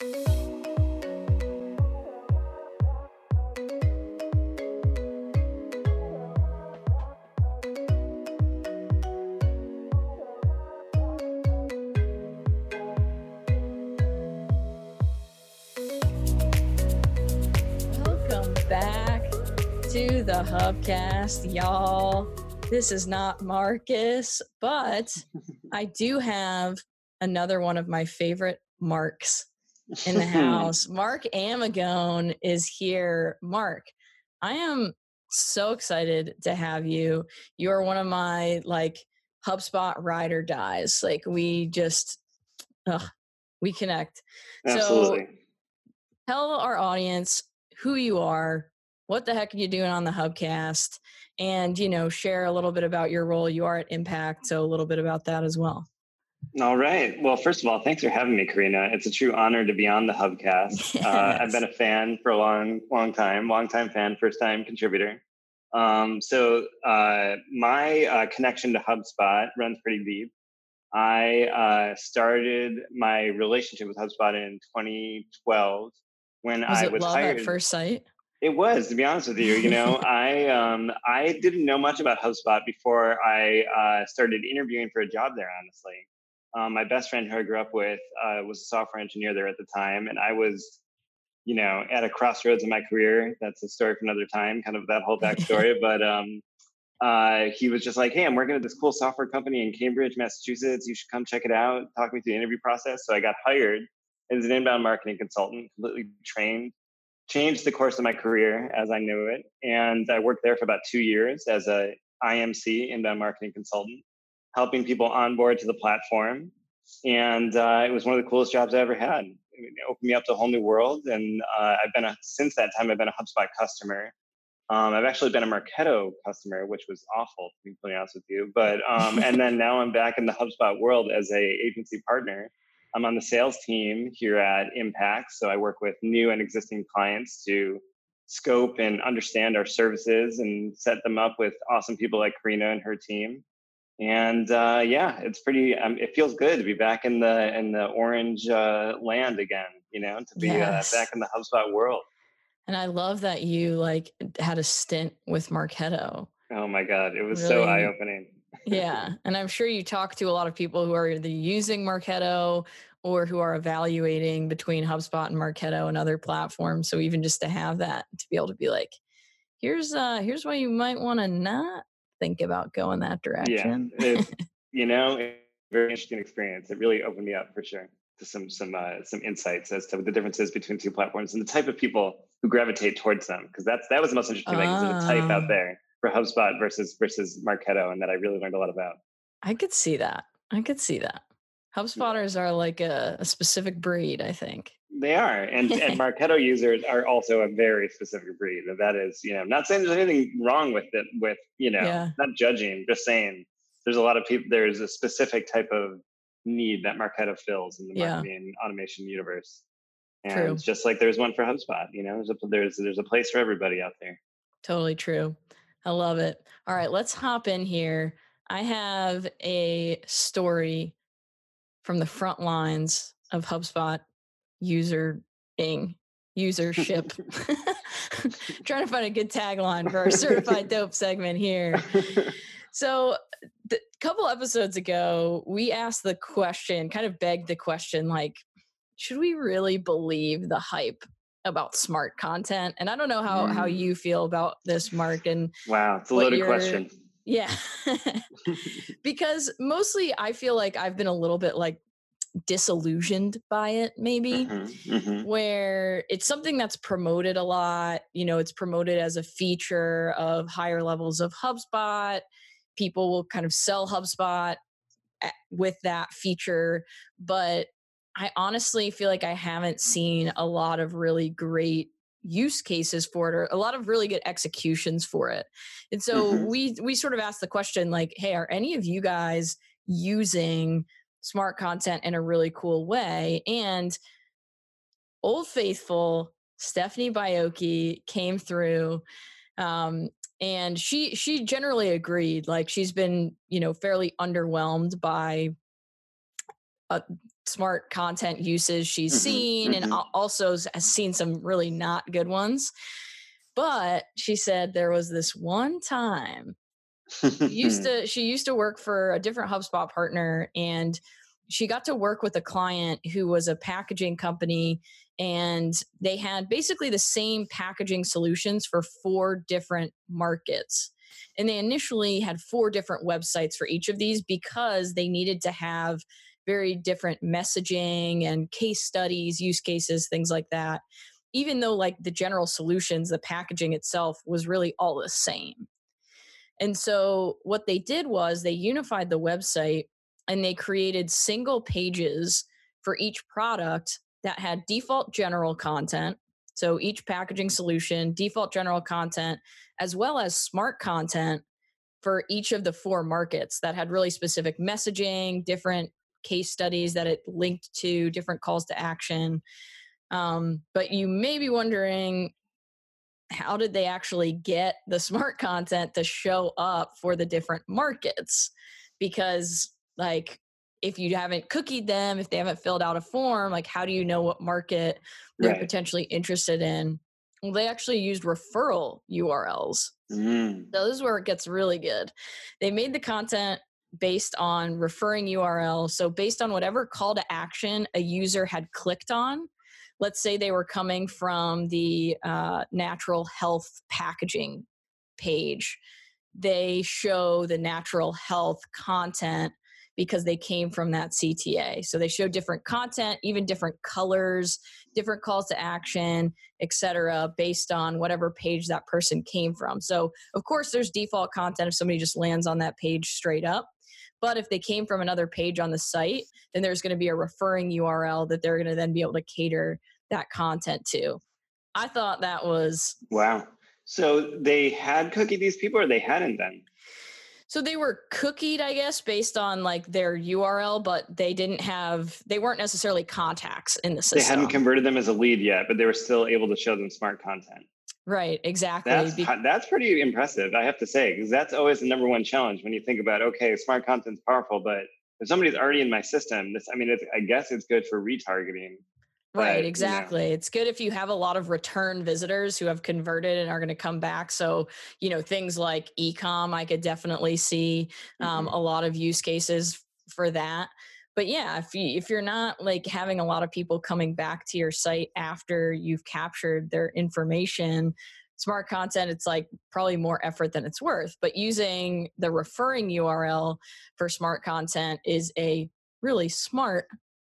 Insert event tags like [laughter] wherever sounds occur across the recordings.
Welcome back to the Hubcast, y'all. This is not Marcus, but I do have another one of my favorite Marks in the [laughs] house. Mark Amigone is here. Mark, I am so excited to have you. You are one of my like HubSpot ride or dies. Like we just, ugh, we connect. Absolutely. So tell our audience who you are, what the heck are you doing on the Hubcast, and you know, share a little bit about your role. You are at Impact, so a little bit about that as well. All right. Well, first of all, thanks for having me, Karina. It's a true honor to be on the Hubcast. Yes. [laughs] Uh, I've been a fan for a long, long time, long time fan, first time contributor. Um, so uh, my uh, connection to HubSpot runs pretty deep. I uh, started my relationship with HubSpot in 2012 when Was I it was love hired. at first sight? It was, to be honest with you. You know, [laughs] I um, I didn't know much about HubSpot before I uh, started interviewing for a job there. Honestly, um, my best friend who I grew up with uh, was a software engineer there at the time, and I was, you know, at a crossroads in my career. That's a story for another time, kind of that whole [laughs] backstory. but um, uh, he was just like, "Hey, I'm working at this cool software company in Cambridge, Massachusetts. You should come check it out. Talk me through the interview process." So I got hired as an inbound marketing consultant, completely trained changed the course of my career as I knew it. And I worked there for about two years as a IMC, inbound marketing consultant, helping people onboard to the platform. And uh, it was one of the coolest jobs I ever had. It opened me up to a whole new world. And uh, I've been a, since that time, I've been a HubSpot customer. Um, I've actually been a Marketo customer, which was awful, to be completely honest with you. But um, and then now I'm back in the HubSpot world as a agency partner. I'm on the sales team here at Impact. So I work with new and existing clients to scope and understand our services and set them up with awesome people like Karina and her team. And uh, yeah, it's pretty. Um, it feels good to be back in the in the orange uh, land again. You know, to be Yes. uh, back in the HubSpot world. And I love that you like had a stint with Marketo. Oh my god, it was so eye opening. yeah and i'm sure you talk to a lot of people who are either using marketo or who are evaluating between hubspot and marketo and other platforms so even just to have that to be able to be like here's uh here's why you might want to not think about going that direction Yeah, [laughs] you know, very interesting experience. It really opened me up for sure to some some uh, some insights as to what the differences between two platforms and the type of people who gravitate towards them. Because that's that was the most interesting thing. Is the type Ah. out there for HubSpot versus versus Marketo, and that I really learned a lot about. i could see that i could see that hubspotters are like a, a specific breed i think They are, and and [laughs] Marketo users are also a very specific breed. And that is, you know, not saying there's anything wrong with it. With you know, Yeah. not judging, just saying there's a lot of people. There's a specific type of need that Marketo fills in the Yeah. marketing automation universe. And True. it's just like there's one for HubSpot. You know, there's a there's there's a place for everybody out there. Totally true. I love it. All right, let's hop in here. I have a story from the front lines of HubSpot user ing usership. [laughs] Trying to find a good tagline for our certified dope segment here. [laughs] So, a couple episodes ago, we asked the question, kind of begged the question, like, should we really believe the hype about smart content? And I don't know how how Mm. you feel about this, Mark. And wow, it's a loaded question. Yeah, [laughs] [laughs] because mostly I feel like I've been a little bit like disillusioned by it, maybe Mhm, mhm. where it's something that's promoted a lot. You know, it's promoted as a feature of higher levels of HubSpot. People will kind of sell HubSpot with that feature, but I honestly feel like I haven't seen a lot of really great use cases for it or a lot of really good executions for it. And so Mhm. we we sort of asked the question like, hey, are any of you guys using smart content in a really cool way? And Old Faithful, Stephanie Bioki came through. Um, and she she generally agreed. Like she's been, you know, fairly underwhelmed by uh, smart content uses she's Mhm, seen and mhm. al- also has seen some really not good ones. But she said there was this one time used [laughs] to she used to work for a different HubSpot partner and she got to work with a client who was a packaging company and they had basically the same packaging solutions for four different markets. And they initially had four different websites for each of these because they needed to have very different messaging and case studies, use cases, things like that. Even though, like the general solutions, the packaging itself was really all the same. And so what they did was they unified the website and they created single pages for each product that had default general content. So each packaging solution, default general content, as well as smart content for each of the four markets that had really specific messaging, different case studies that it linked to, different calls to action. Um, but you may be wondering how did they actually get the smart content to show up for the different markets because like if you haven't cookied them if they haven't filled out a form like how do you know what market they're Right. potentially interested in well they actually used referral urls Mm. so this is where it gets really good. They made the content based on referring URL. So based on whatever call to action a user had clicked on, let's say they were coming from the uh, natural health packaging page, they show the natural health content because they came from that CTA. So they show different content, even different colors, different calls to action, etc., based on whatever page that person came from. So of course, there's default content if somebody just lands on that page straight up. But if they came from another page on the site, then there's going to be a referring URL that they're going to then be able to cater that content to. I thought that was Wow. So they had cookie these people, or they hadn't then? so they were cookied, I guess, based on like their URL, but they didn't have they weren't necessarily contacts in the system. They hadn't converted them as a lead yet, but they were still able to show them smart content. Right, exactly. That's that's pretty impressive, I have to say, because that's always the number one challenge when you think about okay, smart content's powerful, but if somebody's already in my system, this I mean, it's, I guess it's good for retargeting. but, Right, you know. exactly. It's good if you have a lot of return visitors who have converted and are going to come back. So, you know, things like ecom, I could definitely see um, Mhm. a lot of use cases for that. But yeah, if you if you're not like having a lot of people coming back to your site after you've captured their information, smart content, it's like probably more effort than it's worth. But using the referring URL for smart content is a really smart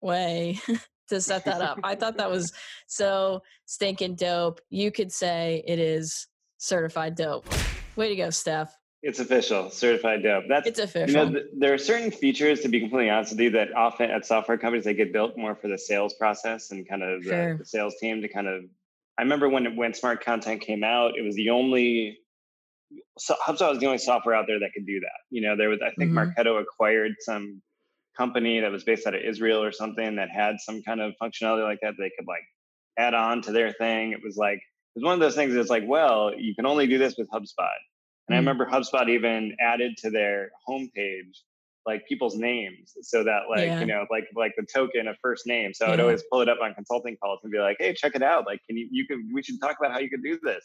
way [laughs] to set that up. I thought that was [laughs] so stinking dope. You could say it is certified dope. Way to go, Steph. It's official, certified dope. That's It's official. you know, th- there are certain features, to be completely honest with you, that often at software companies they get built more for the sales process and kind of the, Sure. the sales team to kind of. I remember when when smart content came out, it was the only. So HubSpot was the only software out there that could do that. You know, there was I think Mhm. Marketo acquired some company that was based out of Israel or something that had some kind of functionality like that. They could like add on to their thing. It was like it was one of those things. That's like, well, you can only do this with HubSpot. And I Mm. remember HubSpot even added to their homepage like people's names, so that like Yeah. you know like like the token of first name. So I'd always pull it up on consulting calls and be like, hey, check it out. Like, can you you could we should talk about how you could do this.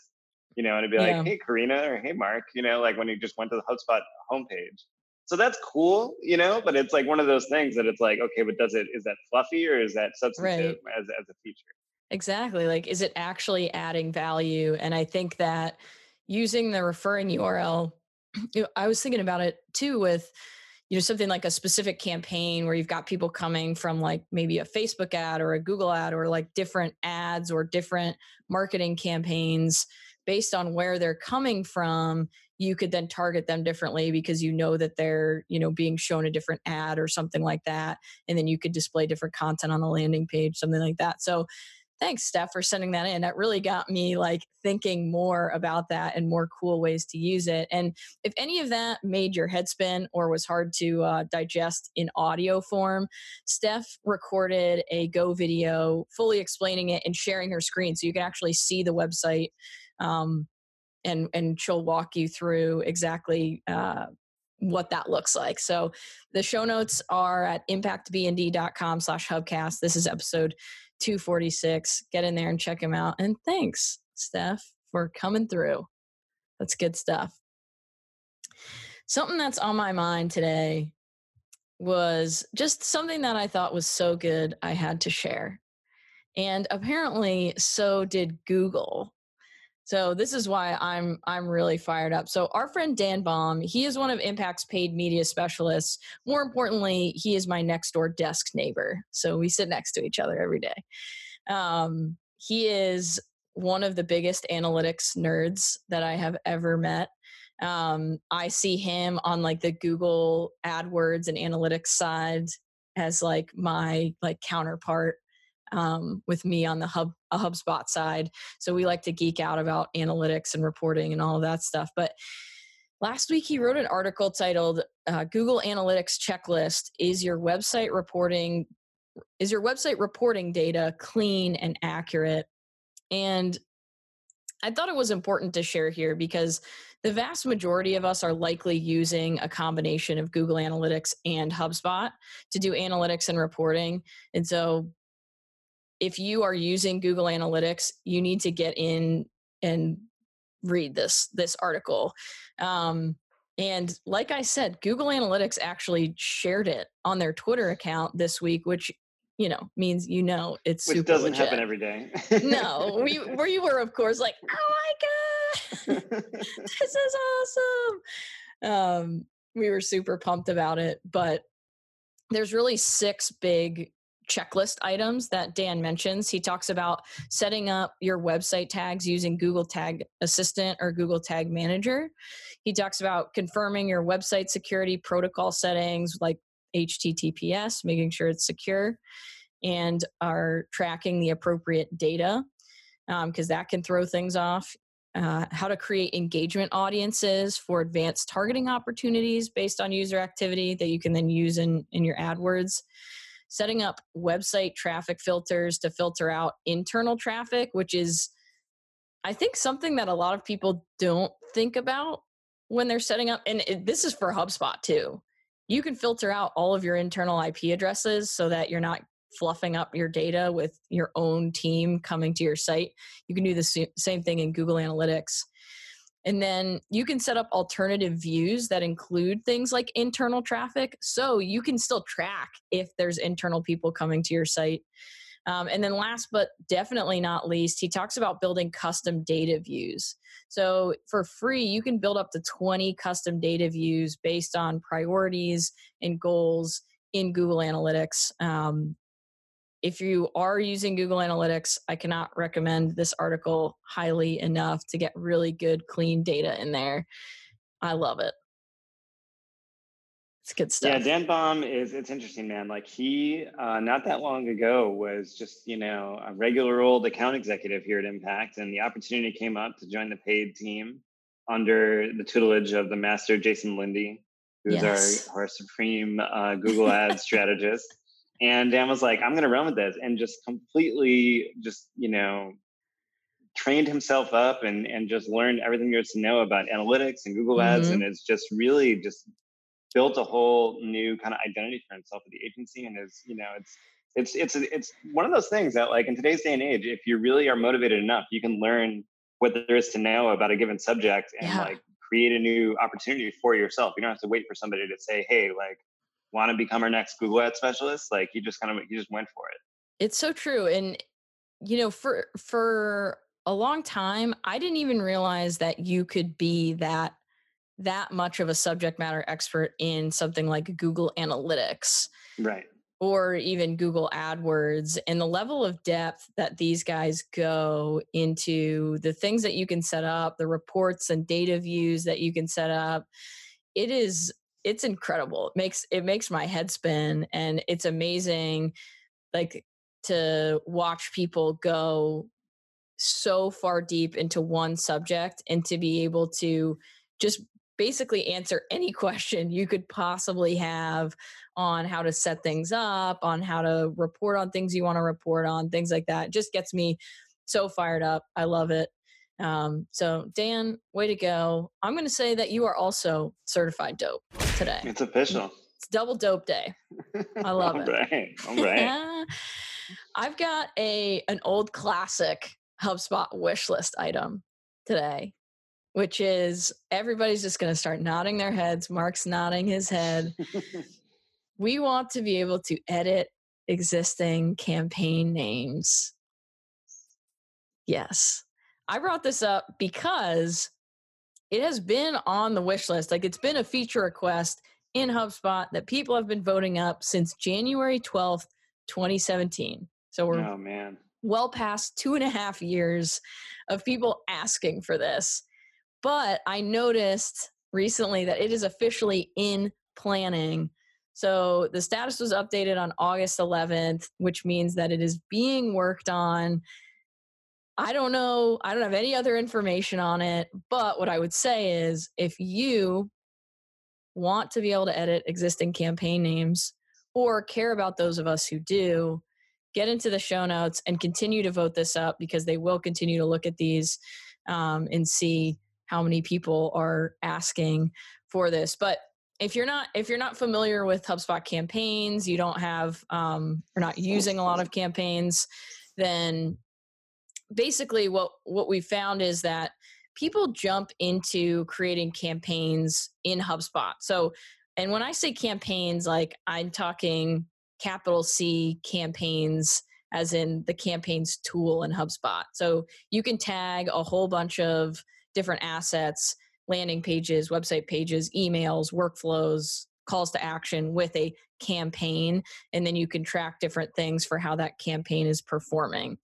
You know, and it'd be Yeah. like, hey, Karina, or hey, Mark. You know, like when you just went to the HubSpot homepage. So that's cool, you know, but it's like one of those things that it's like, okay, but does it is that fluffy or is that substantive as as a feature? Exactly. Like, is it actually adding value? And I think that using the referring URL, [clears throat] you know, I was thinking about it too with, you know, something like a specific campaign where you've got people coming from like maybe a Facebook ad or a Google ad or like different ads or different marketing campaigns based on where they're coming from you could then target them differently because you know that they're you know being shown a different ad or something like that and then you could display different content on the landing page something like that. So thanks steph for sending that in that really got me like thinking more about that and more cool ways to use it and if any of that made your head spin or was hard to uh, digest in audio form steph recorded a go video fully explaining it and sharing her screen so you can actually see the website um, and and she'll walk you through exactly uh, what that looks like. So the show notes are at impactbnd.com slash hubcast. This is episode 246. Get in there and check them out. And thanks, Steph, for coming through. That's good stuff. Something that's on my mind today was just something that I thought was so good I had to share. And apparently so did Google. So this is why I'm I'm really fired up. So our friend Dan Baum, he is one of Impact's paid media specialists. More importantly, he is my next door desk neighbor. So we sit next to each other every day. Um, he is one of the biggest analytics nerds that I have ever met. Um, I see him on like the Google AdWords and analytics side as like my like counterpart um, with me on the hub a HubSpot side. So we like to geek out about analytics and reporting and all of that stuff. But last week he wrote an article titled uh, "Google Analytics Checklist: Is your website reporting is your website reporting data clean and accurate?" And I thought it was important to share here because the vast majority of us are likely using a combination of Google Analytics and HubSpot to do analytics and reporting. And so if you are using Google Analytics, you need to get in and read this this article. Um, and like I said, Google Analytics actually shared it on their Twitter account this week, which you know means you know it's which doesn't legit. happen every day. no, we [laughs] we were of course like, oh my god, [laughs] [laughs] this is awesome. Um, we were super pumped about it, but there's really six big checklist items that Dan mentions. He talks about setting up your website tags using Google Tag Assistant or Google Tag Manager. He talks about confirming your website security protocol settings like HTTPS, making sure it's secure, and are tracking the appropriate data because um, that can throw things off. Uh, how to create engagement audiences for advanced targeting opportunities based on user activity that you can then use in, in your AdWords setting up website traffic filters to filter out internal traffic, which is, I think, something that a lot of people don't think about when they're setting up. And it, this is for HubSpot too. You can filter out all of your internal IP addresses so that you're not fluffing up your data with your own team coming to your site. You can do the same thing in Google Analytics. And then you can set up alternative views that include things like internal traffic. So you can still track if there's internal people coming to your site. Um, and then last but definitely not least, he talks about building custom data views. So for free, you can build up to 20 custom data views based on priorities and goals in Google Analytics. Um, if you are using Google Analytics, I cannot recommend this article highly enough to get really good, clean data in there. I love it. It's good stuff. Yeah, Dan Baum is, it's interesting, man. Like he, uh, not that long ago, was just, you know, a regular old account executive here at Impact. And the opportunity came up to join the paid team under the tutelage of the master Jason Lindy, who's yes. our, our supreme uh, Google Ads [laughs] strategist and Dan was like, I'm going to run with this and just completely just, you know, trained himself up and, and just learned everything there is to know about analytics and Google ads. Mm-hmm. And it's just really just built a whole new kind of identity for himself at the agency. And is, you know, it's, it's, it's, it's one of those things that like in today's day and age, if you really are motivated enough, you can learn what there is to know about a given subject and yeah. like create a new opportunity for yourself. You don't have to wait for somebody to say, Hey, like, want to become our next Google ad specialist, like he just kind of he just went for it. It's so true. And you know, for for a long time, I didn't even realize that you could be that that much of a subject matter expert in something like Google Analytics. Right. Or even Google AdWords, and the level of depth that these guys go into the things that you can set up, the reports and data views that you can set up, it is it's incredible. It makes it makes my head spin and it's amazing like to watch people go so far deep into one subject and to be able to just basically answer any [laughs] question you could possibly have on how to set things up, on how to report on things you want to report on, things like that. It just gets me so fired up. I love it. Um, so, Dan, way to go. I'm going to say that you are also certified dope. Today. It's official. It's double dope day. I love All it. right. All right. I've got a an old classic HubSpot wish list item today, which is everybody's just going to start nodding their heads. Mark's nodding his head. [laughs] we want to be able to edit existing campaign names. Yes. I brought this up because it has been on the wish list. Like it's been a feature request in HubSpot that people have been voting up since January 12th, 2017. So we're oh man. well past two and a half years of people asking for this. But I noticed recently that it is officially in planning. So the status was updated on August 11th, which means that it is being worked on. I don't know, I don't have any other information on it, but what I would say is if you want to be able to edit existing campaign names or care about those of us who do, get into the show notes and continue to vote this up because they will continue to look at these um, and see how many people are asking for this. But if you're not if you're not familiar with HubSpot campaigns, you don't have um, or not using a lot of campaigns, then basically what what we found is that people jump into creating campaigns in HubSpot. So, and when I say campaigns, like I'm talking capital C campaigns, as in the campaigns tool in HubSpot. So you can tag a whole bunch of different assets, landing pages, website pages, emails, workflows, calls to action with a campaign, and then you can track different things for how that campaign is performing.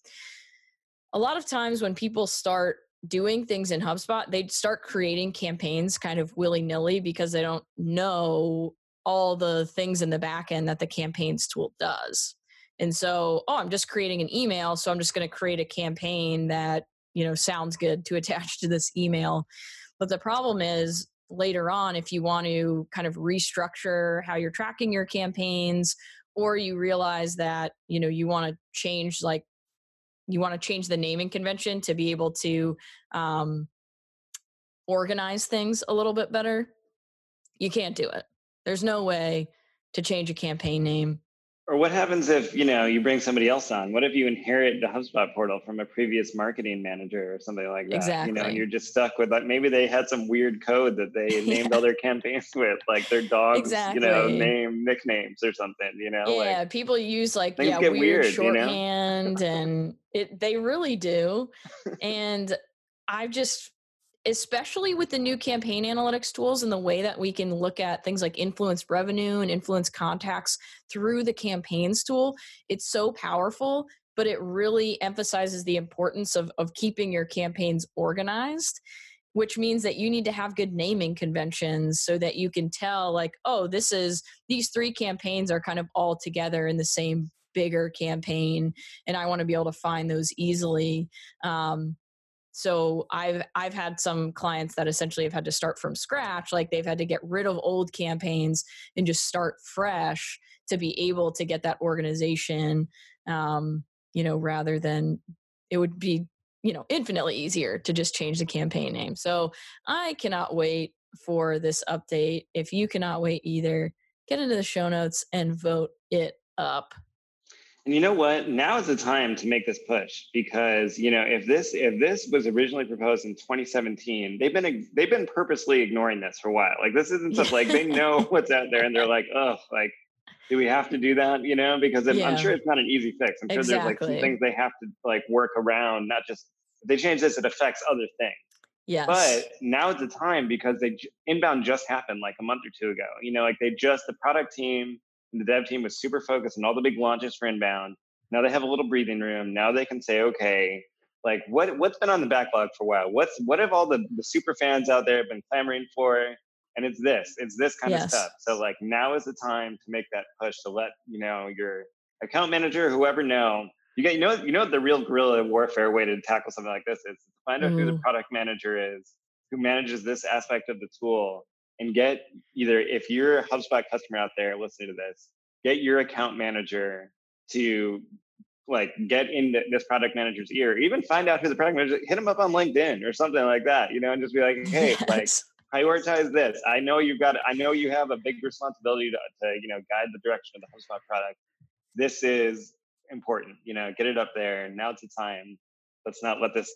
A lot of times when people start doing things in HubSpot, they start creating campaigns kind of willy nilly because they don't know all the things in the back end that the campaigns tool does. And so, oh, I'm just creating an email, so I'm just going to create a campaign that, you know, sounds good to [laughs] attach to this email. But the problem is later on if you want to kind of restructure how you're tracking your campaigns or you realize that, you know, you want to change like you want to change the naming convention to be able to um, organize things a little bit better, you can't do it. There's no way to change a campaign name. Or what happens if you know you bring somebody else on? What if you inherit the HubSpot portal from a previous marketing manager or something like that? Exactly. You know, and you're just stuck with like maybe they had some weird code that they [laughs] named all their campaigns [laughs] with, like their dogs, exactly. you know, name nicknames or something. You know, yeah, like, people use like yeah weird, weird, shorthand, you know? and it they really do. and [laughs] I've just especially with the new campaign analytics tools and the way that we can look at things like influence revenue and influence contacts through the campaigns tool it's so powerful but it really emphasizes the importance of, of keeping your campaigns organized which means that you need to have good naming conventions so that you can tell like oh this is these three campaigns are kind of all together in the same bigger campaign and i want to be able to find those easily. Um, so i've i've had some clients that essentially have had to start from scratch like they've had to get rid of old campaigns and just start fresh to be able to get that organization um, you know rather than it would be you know infinitely easier to just change the campaign name. So i cannot wait for this update. If you cannot wait either get into the show notes and vote it up and you know what? Now is the time to make this push because you know if this if this was originally proposed in 2017, they've been they've been purposely ignoring this for a while. Like this isn't stuff like they know [laughs] what's out there and they're like, oh, like do we have to do that? You know, because yeah. I'm sure it's not an easy fix. I'm sure exactly. there's like some things they have to like work around. Not just if they change this, it affects other things. Yes. But now is the time because they inbound just happened like a month or two ago. You know, like they just the product team the dev team was super focused on all the big launches for inbound. Now they have a little breathing room. Now they can say, okay, like what what's been on the backlog for a while? What's what have all the, the super fans out there been clamoring for? And it's this, it's this kind yes. of stuff. So like now is the time to make that push to let you know your account manager, whoever know. You get you know you know the real guerrilla warfare way to tackle something like this is find out mm. who the mm. product manager is, who manages this aspect of the tool, and get either if you're a HubSpot customer out there listening to this, get your account manager to like get in this product manager's ear, even find out who the product manager. Hit them up on LinkedIn or something like that, you know, and just be like, hey, [laughs] like prioritize this. I know you've got. I know you have a big responsibility to, to you know guide the direction of the HubSpot product. This is important. You know, get it up there. Now's the time. Let's not let this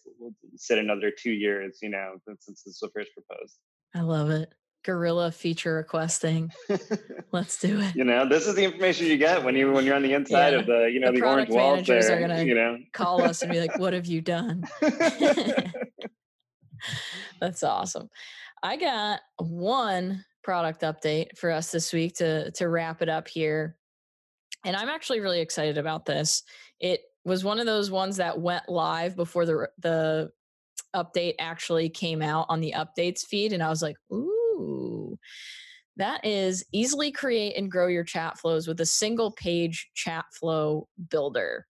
sit another two years. You know, since this was first proposed. I love it. Guerrilla feature requesting. [laughs] Let's do it. You know, this is the information you get when you when you're on the inside yeah. of the you know the, the orange walls there. Are gonna you know, call us and be like, "What have you done?" [laughs] That's awesome. I got one product update for us this week to to wrap it up here. And I'm actually really excited about this. It was one of those ones that went live before the the update actually came out on the updates feed and I was like, "Ooh, that is easily create and grow your chat flows with a single page chat flow builder.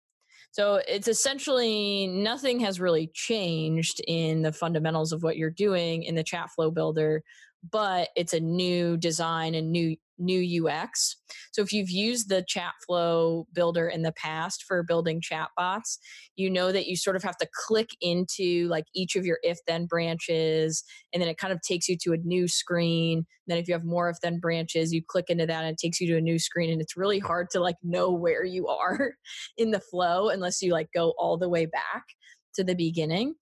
So it's essentially nothing has really changed in the fundamentals of what you're doing in the chat flow builder, but it's a new design and new new UX. So if you've used the chat flow builder in the past for building chatbots, you know that you sort of have to click into like each of your if then branches and then it kind of takes you to a new screen. Then if you have more if then branches, you click into that and it takes you to a new screen and it's really hard to like know where you are [laughs] in the flow unless you like go all the way back to the beginning.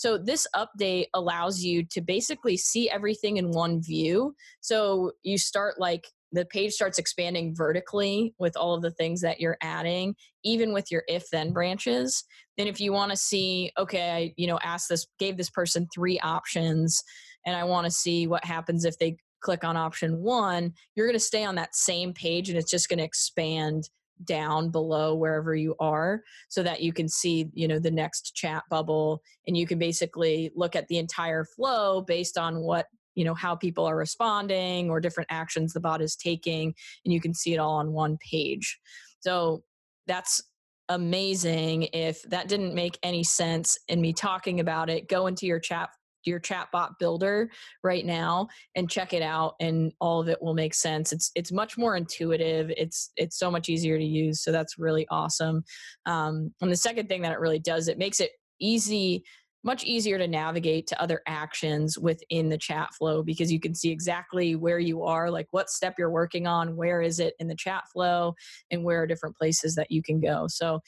So this update allows you to basically see everything in one view. So you start like the page starts expanding vertically with all of the things that you're adding even with your if then branches then if you want to see okay i you know asked this gave this person three options and i want to see what happens if they click on option one you're going to stay on that same page and it's just going to expand down below wherever you are so that you can see you know the next chat bubble and you can basically look at the entire flow based on what you know how people are responding or different actions the bot is taking and you can see it all on one page. So that's amazing if that didn't make any sense in me talking about it go into your chat your chatbot builder right now and check it out and all of it will make sense. It's it's much more intuitive. It's it's so much easier to use so that's really awesome. Um, and the second thing that it really does it makes it easy much easier to navigate to other actions within the chat flow because you can see exactly where you are, like what step you're working on, where is it in the chat flow, and where are different places that you can go. So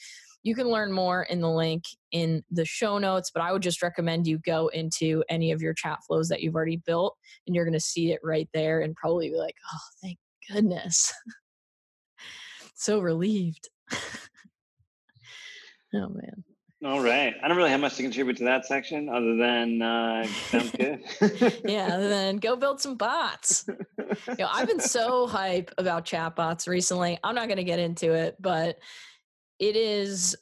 you can learn more in the link in the show notes, but I would just recommend you go into any of your chat flows that you've already built and you're going to see it right there and probably be like, oh, thank goodness. [laughs] so relieved. [laughs] oh, man. All right. I don't really have much to contribute to that section other than uh, sounds good. yeah, then go build some bots. you know, I've been so [laughs] hype about chatbots recently. I'm not going to get into it, but it is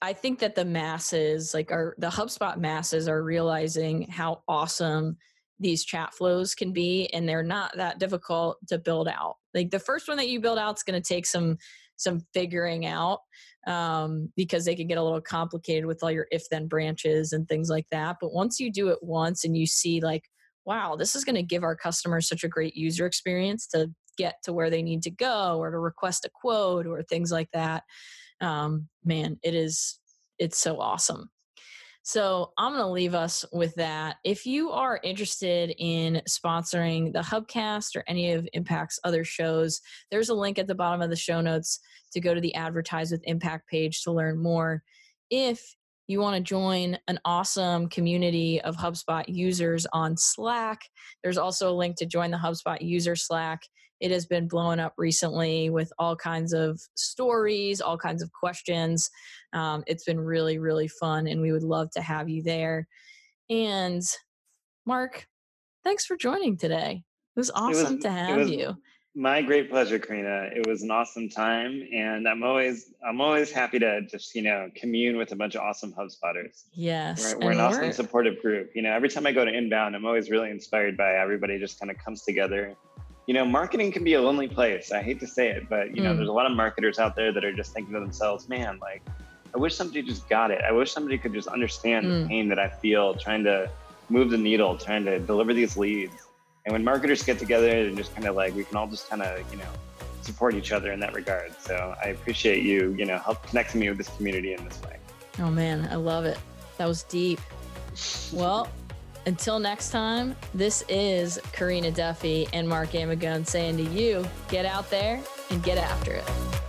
I think that the masses, like our the HubSpot masses are realizing how awesome these chat flows can be and they're not that difficult to build out. Like the first one that you build out is going to take some some figuring out um, because they can get a little complicated with all your if then branches and things like that. But once you do it once and you see, like, wow, this is going to give our customers such a great user experience to get to where they need to go or to request a quote or things like that. Um, man, it is, it's so awesome. So I'm going to leave us with that. If you are interested in sponsoring the Hubcast or any of Impact's other shows, there's a link at the bottom of the show notes to go to the Advertise with Impact page to learn more. If you want to join an awesome community of HubSpot users on Slack, there's also a link to join the HubSpot user Slack. It has been blowing up recently with all kinds of stories, all kinds of questions. Um, it's been really, really fun, and we would love to have you there. And Mark, thanks for joining today. It was awesome it was, to have you. My great pleasure, Karina. It was an awesome time, and I'm always I'm always happy to just you know commune with a bunch of awesome HubSpotters. Yes, we're, we're an awesome supportive group. You know, every time I go to Inbound, I'm always really inspired by everybody just kind of comes together you know, marketing can be a lonely place. I hate to say it, but you know, mm. there's a lot of marketers out there that are just thinking to themselves, man, like, I wish somebody just got it. I wish somebody could just understand mm. the pain that I feel trying to move the needle, trying to deliver these leads. And when marketers get together and just kind of like, we can all just kind of, you know, support each other in that regard. So I appreciate you, you know, help connecting me with this community in this way. Oh man, I love it. That was deep. Well, Until next time, this is Karina Duffy and Mark Amigone saying to you, get out there and get after it.